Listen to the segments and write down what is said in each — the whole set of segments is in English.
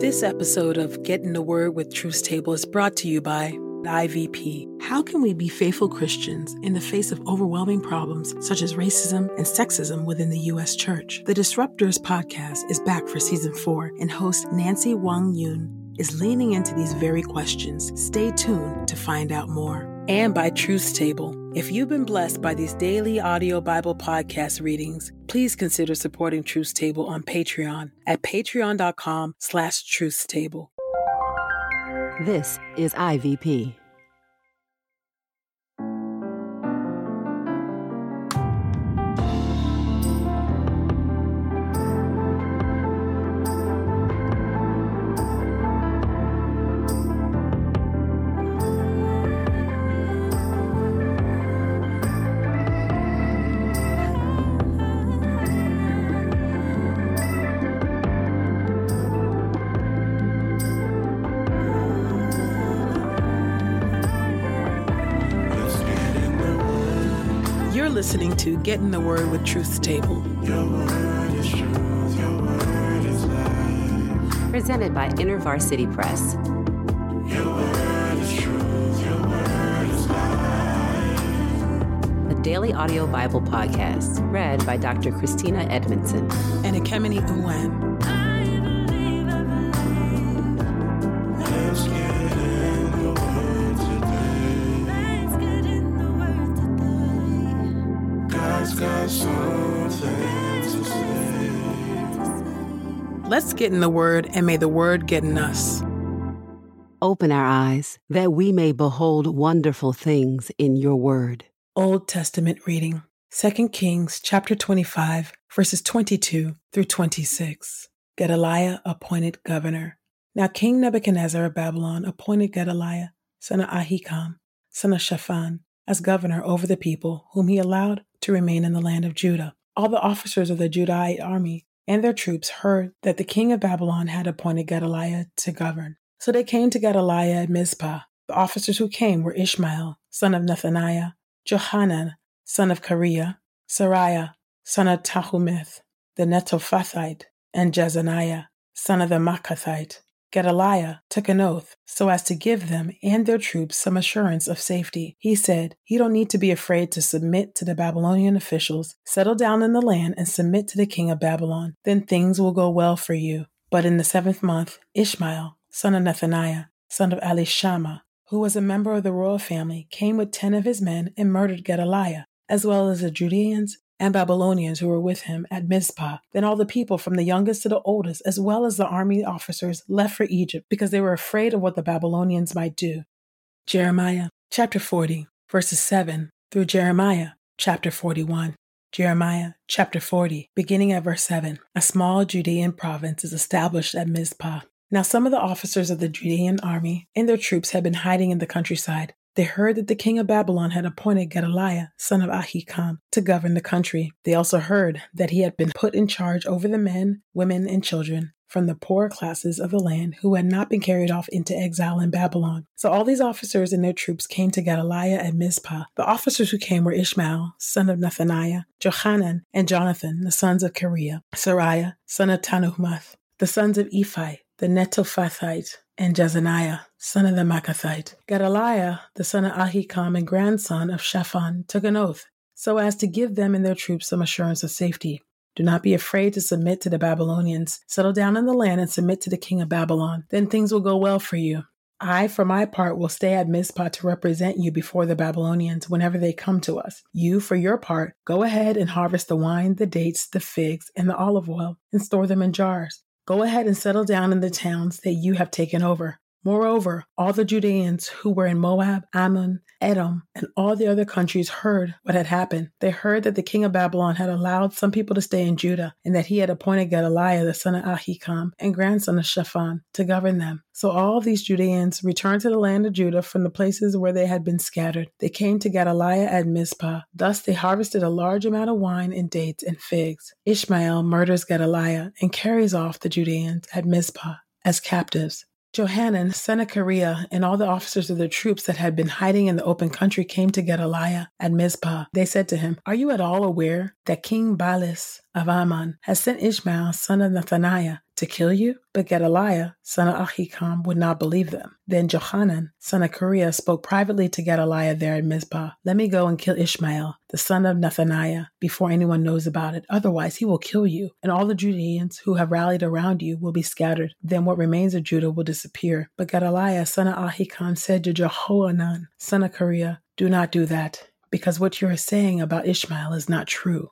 This episode of Get in the Word with Truth Table is brought to you by IVP. How can we be faithful Christians in the face of overwhelming problems such as racism and sexism within the U.S. church? The Disruptors podcast is back for season four, and host Nancy Wang Yuen is leaning into these very questions. Stay tuned to find out more. And by Truth Table. If you've been blessed by these daily audio Bible podcast readings, please consider supporting Truth Table on Patreon at patreon.com slash truthstable. This is IVP. Listening to Get in the Word with Truth Table. Presented by InterVarsity Press. A daily audio Bible podcast read by Dr. Christina Edmondson. And Ekemini Uwan. Let's get in the Word and may the Word get in us. Open our eyes that we may behold wonderful things in your word. Old Testament reading 2 Kings chapter 25, verses 22 through 26. Gedaliah appointed governor. Now King Nebuchadnezzar of Babylon appointed Gedaliah, son of Ahikam, son of Shaphan, as governor over the people, whom he allowed to remain in the land of Judah. All the officers of the Judahite army and their troops heard that the king of Babylon had appointed Gedaliah to govern. So they came to Gedaliah at Mizpah. The officers who came were Ishmael, son of Nethaniah, Johanan, son of Kareah, Seraiah, son of Tanhumeth, the Netophathite, and Jezaniah, son of the Maacathite. Gedaliah took an oath so as to give them and their troops some assurance of safety. He said, You don't need to be afraid to submit to the Babylonian officials. Settle down in the land and submit to the king of Babylon. Then things will go well for you. But in the seventh month, Ishmael, son of Nethaniah, son of Elishama, who was a member of the royal family, came with ten of his men and murdered Gedaliah, as well as the Judeans and Babylonians who were with him at Mizpah. Then all the people, from the youngest to the oldest, as well as the army officers, left for Egypt because they were afraid of what the Babylonians might do. Jeremiah chapter 40, verses 7 through Jeremiah chapter 41. Jeremiah chapter 40, beginning at verse 7. A small Judean province is established at Mizpah. Now, some of the officers of the Judean army and their troops had been hiding in the countryside. They heard that the king of Babylon had appointed Gedaliah, son of Ahikam, to govern the country. They also heard that he had been put in charge over the men, women, and children from the poorer classes of the land who had not been carried off into exile in Babylon. So all these officers and their troops came to Gedaliah at Mizpah. The officers who came were Ishmael, son of Nethaniah, Johanan, and Jonathan, the sons of Kareah, Seraiah, son of Tanhumeth, the sons of Ephai, the Netophathite, and Jezaniah, son of the Maacathite. Gedaliah, the son of Ahikam and grandson of Shaphan, took an oath, so as to give them and their troops some assurance of safety. Do not be afraid to submit to the Babylonians. Settle down in the land and submit to the king of Babylon. Then things will go well for you. I, for my part, will stay at Mizpah to represent you before the Babylonians whenever they come to us. You, for your part, go ahead and harvest the wine, the dates, the figs, and the olive oil, and store them in jars. Go ahead and settle down in the towns that you have taken over. Moreover, all the Judeans who were in Moab, Ammon, Edom, and all the other countries heard what had happened. They heard that the king of Babylon had allowed some people to stay in Judah, and that he had appointed Gedaliah, the son of Ahikam, and grandson of Shaphan, to govern them. So all these Judeans returned to the land of Judah from the places where they had been scattered. They came to Gedaliah at Mizpah. Thus they harvested a large amount of wine and dates and figs. Ishmael murders Gedaliah and carries off the Judeans at Mizpah as captives. Johanan, son of and all the officers of the troops that had been hiding in the open country came to Gedaliah at Mizpah. They said to him, Are you at all aware that King Baalis of Ammon, has sent Ishmael, son of Nethaniah, to kill you? But Gedaliah, son of Ahikam, would not believe them. Then Johanan, son of Kareah, spoke privately to Gedaliah there at Mizpah. Let me go and kill Ishmael, the son of Nethaniah, before anyone knows about it. Otherwise, he will kill you, and all the Judeans who have rallied around you will be scattered. Then what remains of Judah will disappear. But Gedaliah, son of Ahikam, said to Jehohanan, son of Kareah, Do not do that, because what you are saying about Ishmael is not true.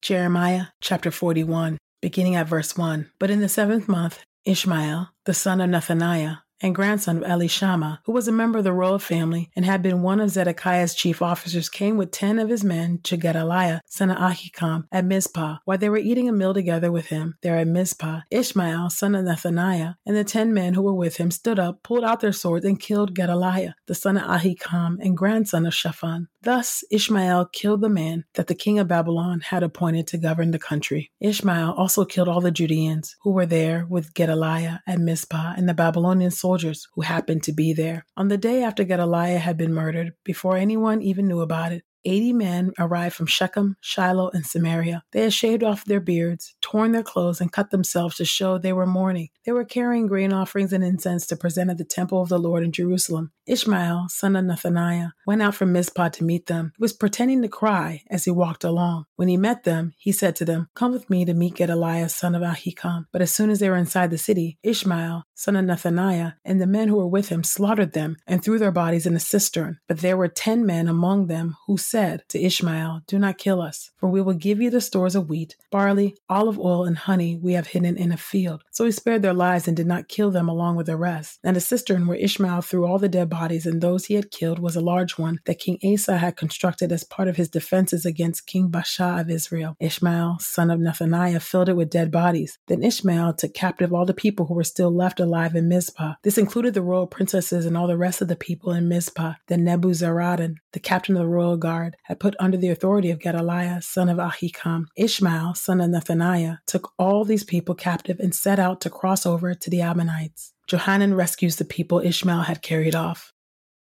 Jeremiah chapter 41 beginning at verse 1. But in the seventh month, Ishmael, the son of Nethaniah, and grandson of Elishama, who was a member of the royal family and had been one of Zedekiah's chief officers, came with ten of his men to Gedaliah, son of Ahikam, at Mizpah. While they were eating a meal together with him there at Mizpah, Ishmael, son of Nethaniah, and the ten men who were with him stood up, pulled out their swords, and killed Gedaliah, the son of Ahikam, and grandson of Shaphan. Thus Ishmael killed the man that the king of Babylon had appointed to govern the country. Ishmael also killed all the Judeans who were there with Gedaliah at Mizpah and the Babylonian soldiers who happened to be there. On the day after Gedaliah had been murdered, before anyone even knew about it, 80 men arrived from Shechem, Shiloh, and Samaria. They had shaved off their beards, torn their clothes, and cut themselves to show they were mourning. They were carrying grain offerings and incense to present at the temple of the Lord in Jerusalem. Ishmael, son of Nethaniah, went out from Mizpah to meet them. He was pretending to cry as he walked along. When he met them, he said to them, Come with me to meet Gedaliah, son of Ahikam. But as soon as they were inside the city, Ishmael, son of Nethaniah, and the men who were with him slaughtered them and threw their bodies in a cistern. But there were ten men among them who said to Ishmael, Do not kill us, for we will give you the stores of wheat, barley, olive oil, and honey we have hidden in a field. So he spared their lives and did not kill them along with the rest. And the cistern where Ishmael threw all the dead bodies and those he had killed was a large one that King Asa had constructed as part of his defenses against King Baasha of Israel. Ishmael, son of Nethaniah, filled it with dead bodies. Then Ishmael took captive all the people who were still left alive in Mizpah. This included the royal princesses and all the rest of the people in Mizpah. Then Nebuzaradan, the captain of the royal guard, had put under the authority of Gedaliah, son of Ahikam. Ishmael, son of Nethaniah, took all these people captive and set out to cross over to the Ammonites. Johanan rescues the people Ishmael had carried off.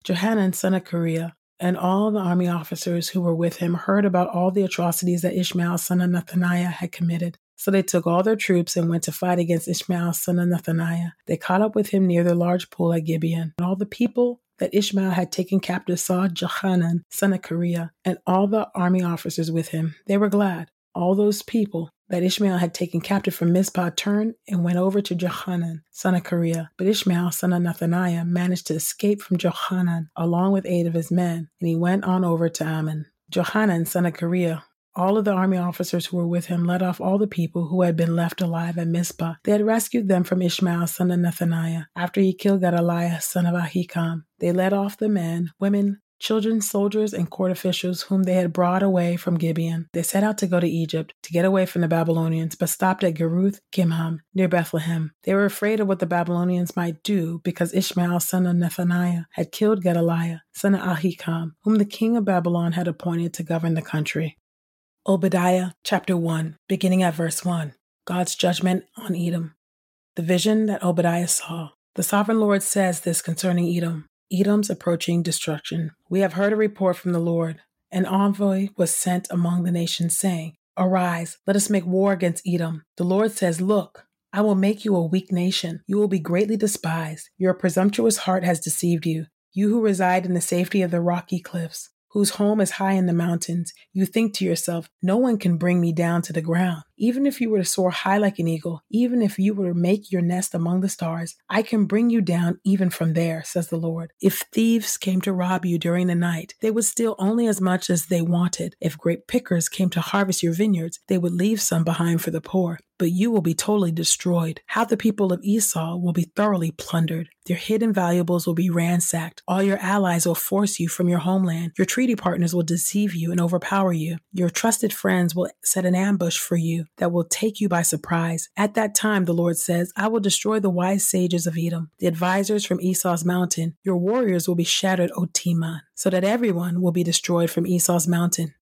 Johanan, son of Kareah, and all the army officers who were with him heard about all the atrocities that Ishmael, son of Nethaniah, had committed. So they took all their troops and went to fight against Ishmael, son of Nethaniah. They caught up with him near the large pool at Gibeon. And all the people that Ishmael had taken captive saw Johanan, son of Kareah, and all the army officers with him. They were glad. All those people that Ishmael had taken captive from Mizpah turned and went over to Johanan, son of Kareah. But Ishmael, son of Nethaniah, managed to escape from Johanan along with eight of his men, and he went on over to Ammon. Johanan, son of Kareah, all of the army officers who were with him led off all the people who had been left alive at Mizpah. They had rescued them from Ishmael, son of Nethaniah, after he killed Gedaliah, son of Ahikam. They led off the men, women, children, soldiers, and court officials whom they had brought away from Gibeon. They set out to go to Egypt to get away from the Babylonians, but stopped at Geruth Kimham near Bethlehem. They were afraid of what the Babylonians might do because Ishmael, son of Nethaniah, had killed Gedaliah, son of Ahikam, whom the king of Babylon had appointed to govern the country. Obadiah chapter 1, beginning at verse 1. God's judgment on Edom. The vision that Obadiah saw. The sovereign Lord says this concerning Edom Edom's approaching destruction. We have heard a report from the Lord. An envoy was sent among the nations, saying, Arise, let us make war against Edom. The Lord says, Look, I will make you a weak nation. You will be greatly despised. Your presumptuous heart has deceived you. You who reside in the safety of the rocky cliffs whose home is high in the mountains, you think to yourself, no one can bring me down to the ground. Even if you were to soar high like an eagle, even if you were to make your nest among the stars, I can bring you down even from there, says the Lord. If thieves came to rob you during the night, they would steal only as much as they wanted. If grape pickers came to harvest your vineyards, they would leave some behind for the poor but you will be totally destroyed. How the people of Esau will be thoroughly plundered. Their hidden valuables will be ransacked. All your allies will force you from your homeland. Your treaty partners will deceive you and overpower you. Your trusted friends will set an ambush for you that will take you by surprise. At that time, the Lord says, I will destroy the wise sages of Edom, the advisors from Esau's mountain. Your warriors will be shattered, O Teman, so that everyone will be destroyed from Esau's mountain.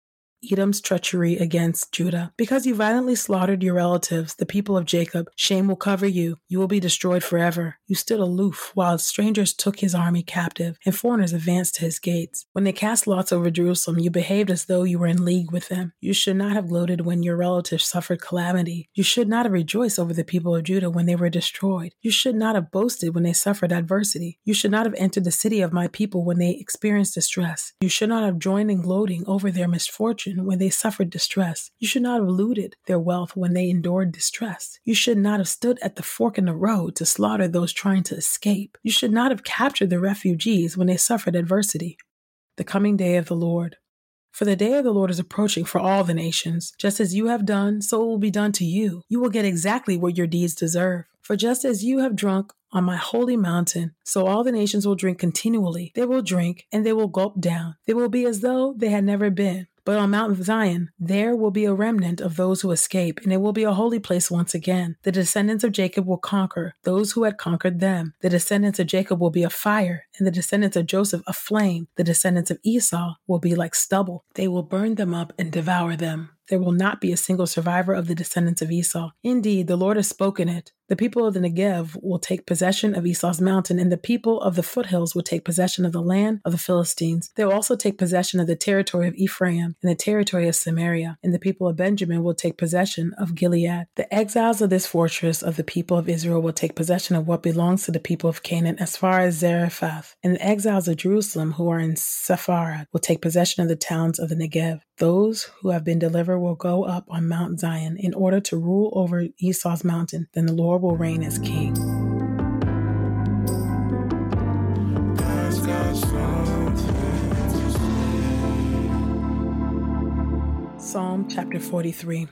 Edom's treachery against Judah. Because you violently slaughtered your relatives, the people of Jacob, shame will cover you. You will be destroyed forever. You stood aloof while strangers took his army captive and foreigners advanced to his gates. When they cast lots over Jerusalem, you behaved as though you were in league with them. You should not have gloated when your relatives suffered calamity. You should not have rejoiced over the people of Judah when they were destroyed. You should not have boasted when they suffered adversity. You should not have entered the city of my people when they experienced distress. You should not have joined in gloating over their misfortune when they suffered distress. You should not have looted their wealth when they endured distress. You should not have stood at the fork in the road to slaughter those trying to escape. You should not have captured the refugees when they suffered adversity. The coming day of the Lord. For the day of the Lord is approaching for all the nations. Just as you have done, so it will be done to you. You will get exactly what your deeds deserve. For just as you have drunk on my holy mountain, so all the nations will drink continually. They will drink, and they will gulp down. They will be as though they had never been. But on Mount Zion, there will be a remnant of those who escape, and it will be a holy place once again. The descendants of Jacob will conquer those who had conquered them. The descendants of Jacob will be a fire, and the descendants of Joseph a flame. The descendants of Esau will be like stubble. They will burn them up and devour them. There will not be a single survivor of the descendants of Esau. Indeed, the Lord has spoken it. The people of the Negev will take possession of Esau's mountain, and the people of the foothills will take possession of the land of the Philistines. They will also take possession of the territory of Ephraim and the territory of Samaria, and the people of Benjamin will take possession of Gilead. The exiles of this fortress of the people of Israel will take possession of what belongs to the people of Canaan as far as Zarephath, and the exiles of Jerusalem who are in Sepharad will take possession of the towns of the Negev. Those who have been delivered will go up on Mount Zion in order to rule over Esau's mountain. Then the Lord will reign as king. Psalm chapter 43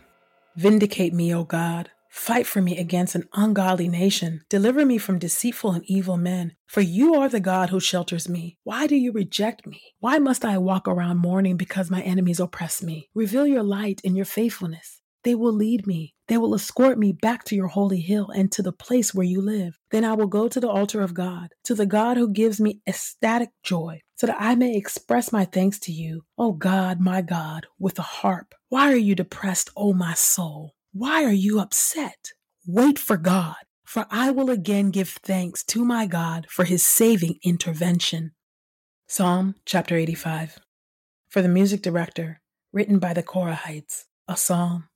Vindicate me, O God. Fight for me against an ungodly nation. Deliver me from deceitful and evil men. For you are the God who shelters me. Why do you reject me? Why must I walk around mourning because my enemies oppress me? Reveal your light and your faithfulness. They will lead me. They will escort me back to your holy hill and to the place where you live. Then I will go to the altar of God, to the God who gives me ecstatic joy, so that I may express my thanks to you, O God, my God, with a harp. Why are you depressed, O my soul? Why are you upset? Wait for God, for I will again give thanks to my God for his saving intervention. Psalm chapter 85. For the music director, written by the Korahites, a psalm.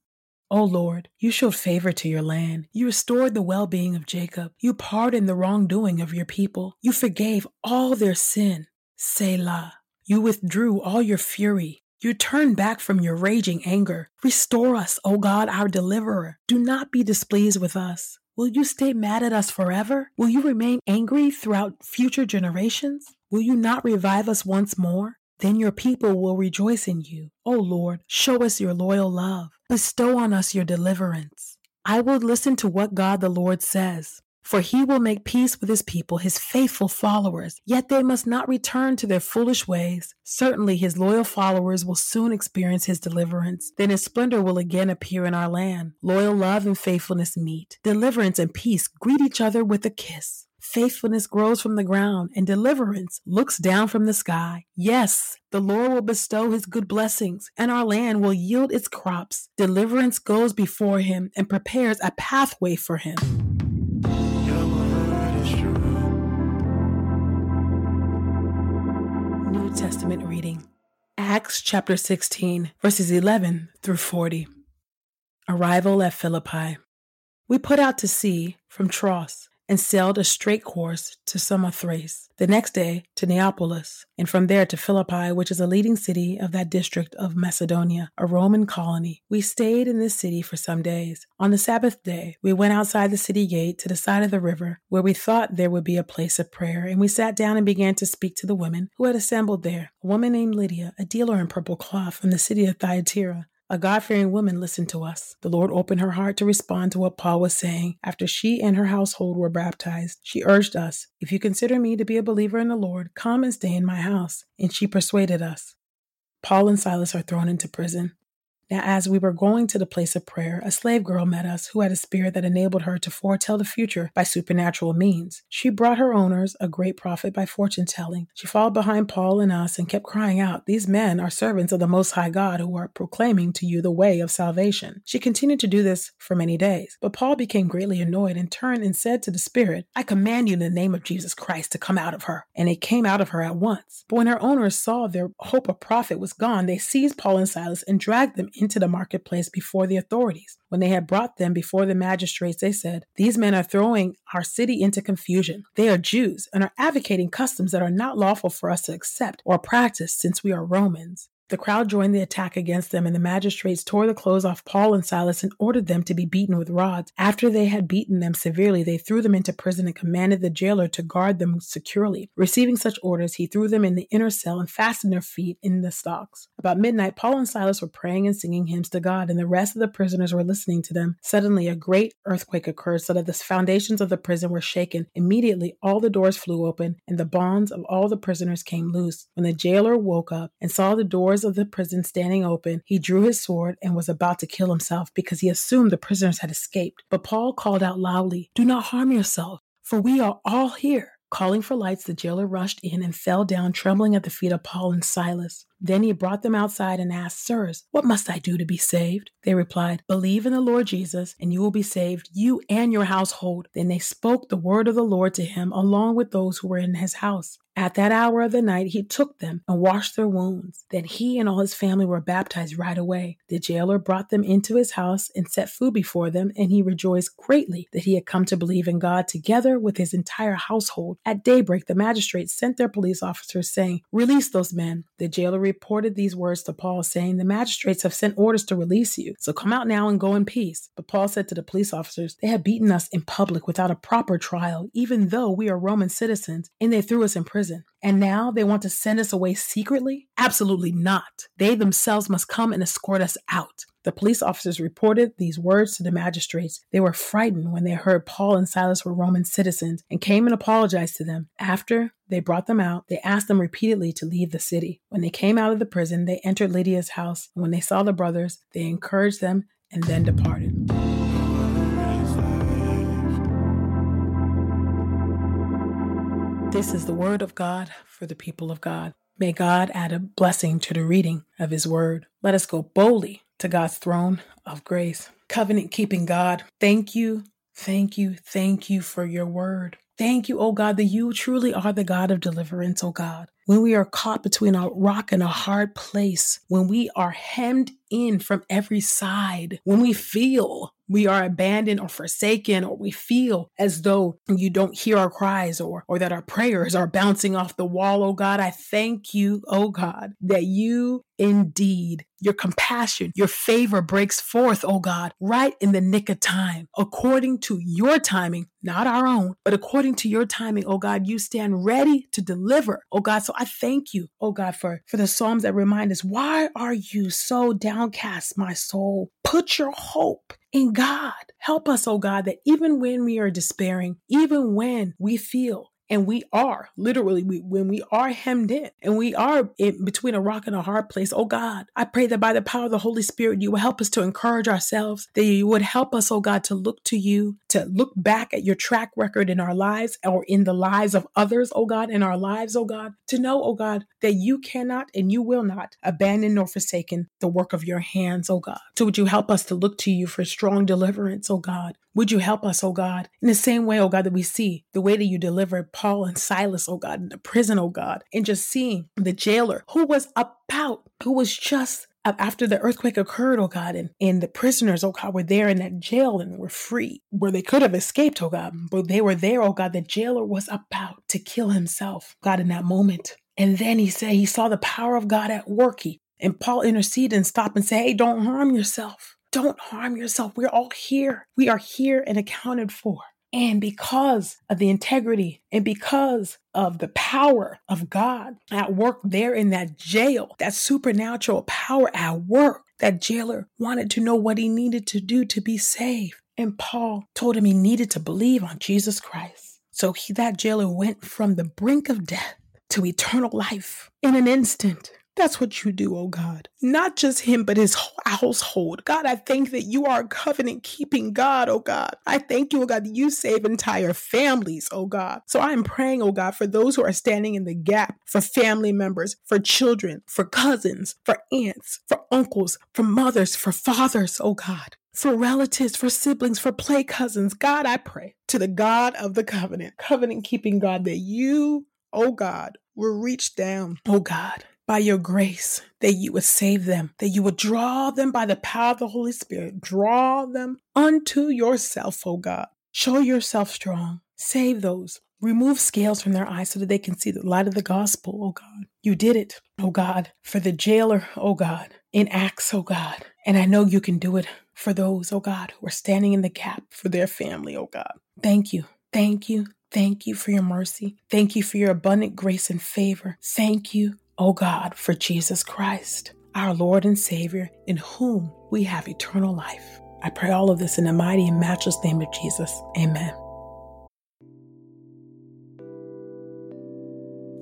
O Lord, you showed favor to your land. You restored the well being of Jacob. You pardoned the wrongdoing of your people. You forgave all their sin. Selah. You withdrew all your fury. You turn back from your raging anger. Restore us, O God, our deliverer. Do not be displeased with us. Will you stay mad at us forever? Will you remain angry throughout future generations? Will you not revive us once more? Then your people will rejoice in you. O Lord, show us your loyal love. Bestow on us your deliverance. I will listen to what God the Lord says. For he will make peace with his people, his faithful followers. Yet they must not return to their foolish ways. Certainly his loyal followers will soon experience his deliverance. Then his splendor will again appear in our land. Loyal love and faithfulness meet. Deliverance and peace greet each other with a kiss. Faithfulness grows from the ground, and deliverance looks down from the sky. Yes, the Lord will bestow his good blessings, and our land will yield its crops. Deliverance goes before him and prepares a pathway for him. Testament reading Acts chapter 16, verses 11 through 40. Arrival at Philippi. We put out to sea from Troas and sailed a straight course to Samothrace, the next day to Neapolis, and from there to Philippi, which is a leading city of that district of Macedonia, a Roman colony. We stayed in this city for some days. On the Sabbath day, we went outside the city gate to the side of the river, where we thought there would be a place of prayer, and we sat down and began to speak to the women who had assembled there. A woman named Lydia, a dealer in purple cloth from the city of Thyatira, a God fearing woman listened to us. The Lord opened her heart to respond to what Paul was saying. After she and her household were baptized, she urged us, If you consider me to be a believer in the Lord, come and stay in my house. And she persuaded us. Paul and Silas are thrown into prison. Now, as we were going to the place of prayer, a slave girl met us who had a spirit that enabled her to foretell the future by supernatural means. She brought her owners a great profit by fortune telling. She followed behind Paul and us and kept crying out, These men are servants of the Most High God who are proclaiming to you the way of salvation. She continued to do this for many days. But Paul became greatly annoyed and turned and said to the spirit, I command you in the name of Jesus Christ to come out of her. And it came out of her at once. But when her owners saw their hope of profit was gone, they seized Paul and Silas and dragged them into the marketplace before the authorities. When they had brought them before the magistrates, they said, These men are throwing our city into confusion. They are Jews and are advocating customs that are not lawful for us to accept or practice since we are Romans. The crowd joined the attack against them, and the magistrates tore the clothes off Paul and Silas and ordered them to be beaten with rods. After they had beaten them severely, they threw them into prison and commanded the jailer to guard them securely. Receiving such orders, he threw them in the inner cell and fastened their feet in the stocks. About midnight, Paul and Silas were praying and singing hymns to God, and the rest of the prisoners were listening to them. Suddenly, a great earthquake occurred so that the foundations of the prison were shaken. Immediately, all the doors flew open, and the bonds of all the prisoners came loose. When the jailer woke up and saw the doors doors of the prison standing open, he drew his sword and was about to kill himself because he assumed the prisoners had escaped. But Paul called out loudly, Do not harm yourself, for we are all here. Calling for lights, the jailer rushed in and fell down, trembling at the feet of Paul and Silas. Then he brought them outside and asked, Sirs, what must I do to be saved? They replied, Believe in the Lord Jesus, and you will be saved, you and your household. Then they spoke the word of the Lord to him, along with those who were in his house. At that hour of the night, he took them and washed their wounds. Then he and all his family were baptized right away. The jailer brought them into his house and set food before them, and he rejoiced greatly that he had come to believe in God together with his entire household. At daybreak, the magistrates sent their police officers, saying, Release those men. The jailer reported these words to Paul, saying, The magistrates have sent orders to release you, so come out now and go in peace. But Paul said to the police officers, They have beaten us in public without a proper trial, even though we are Roman citizens, and they threw us in prison. And now they want to send us away secretly? Absolutely not. They themselves must come and escort us out. The police officers reported these words to the magistrates. They were frightened when they heard Paul and Silas were Roman citizens and came and apologized to them. After they brought them out, they asked them repeatedly to leave the city. When they came out of the prison, they entered Lydia's house. When they saw the brothers, they encouraged them and then departed. This is the word of God for the people of God. May God add a blessing to the reading of his word. Let us go boldly to God's throne of grace. Covenant keeping God, thank you, thank you, thank you for your word. Thank you, oh God, that you truly are the God of deliverance, oh God. When we are caught between a rock and a hard place, when we are hemmed in from every side, when we feel we are abandoned or forsaken, or we feel as though you don't hear our cries or, or that our prayers are bouncing off the wall, oh God, I thank you, oh God, that you indeed, your compassion, your favor breaks forth, oh God, right in the nick of time, according to your timing, not our own, but according to your timing, oh God, you stand ready to deliver, oh God. So I thank you, oh God, for, for the Psalms that remind us, why are you so downcast, my soul? Put your hope in God. Help us, oh God, that even when we are despairing, even when we feel and we are literally we, when we are hemmed in and we are in between a rock and a hard place oh god i pray that by the power of the holy spirit you will help us to encourage ourselves that you would help us oh god to look to you to look back at your track record in our lives or in the lives of others oh god in our lives oh god to know oh god that you cannot and you will not abandon nor forsaken the work of your hands oh god. So would you help us to look to you for strong deliverance oh god? Would you help us, oh God, in the same way, oh God, that we see the way that you delivered Paul and Silas, oh God, in the prison, oh God, and just seeing the jailer who was about, who was just after the earthquake occurred, oh God, and, and the prisoners, oh God, were there in that jail and were free, where they could have escaped, oh God, but they were there, oh God. The jailer was about to kill himself, God, in that moment. And then he said he saw the power of God at work. He, and Paul interceded and stopped and said, Hey, don't harm yourself. Don't harm yourself. We're all here. We are here and accounted for. And because of the integrity and because of the power of God at work there in that jail, that supernatural power at work, that jailer wanted to know what he needed to do to be saved. And Paul told him he needed to believe on Jesus Christ. So he, that jailer went from the brink of death to eternal life in an instant. That's what you do, oh God. Not just him, but his household. God, I thank that you are a covenant keeping God, oh God. I thank you, oh God, that you save entire families, oh God. So I am praying, oh God, for those who are standing in the gap, for family members, for children, for cousins, for aunts, for uncles, for mothers, for fathers, oh God for relatives, for siblings, for play cousins. God, I pray to the God of the covenant, covenant keeping God, that you, oh God, will reach down, oh God, by your grace, that you would save them, that you would draw them by the power of the Holy Spirit, draw them unto yourself, O God. Show yourself strong. Save those. Remove scales from their eyes so that they can see the light of the gospel, O God. You did it, O God, for the jailer, O God, in Acts, O God. And I know you can do it for those, O God, who are standing in the gap for their family, O God. Thank you. Thank you. Thank you for your mercy. Thank you for your abundant grace and favor. Thank you O God, for Jesus Christ, our Lord and Savior, in whom we have eternal life. I pray all of this in the mighty and matchless name of Jesus. Amen.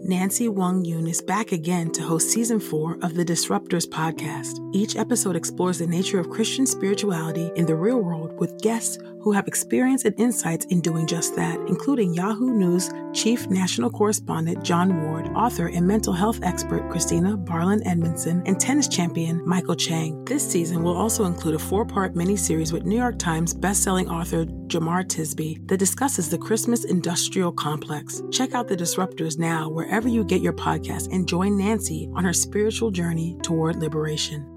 Nancy Wang Yuen is back again to host season four of the Disruptors podcast. Each episode explores the nature of Christian spirituality in the real world with guests who have experience and insights in doing just that, including Yahoo News Chief National Correspondent Jon Ward, author and mental health expert Christina Barland Edmondson, and tennis champion Michael Chang. This season will also include a four part miniseries with New York Times bestselling author Jemar Tisby that discusses the Christmas industrial complex. Check out The Disruptors now wherever you get your podcast and join Nancy on her spiritual journey toward liberation.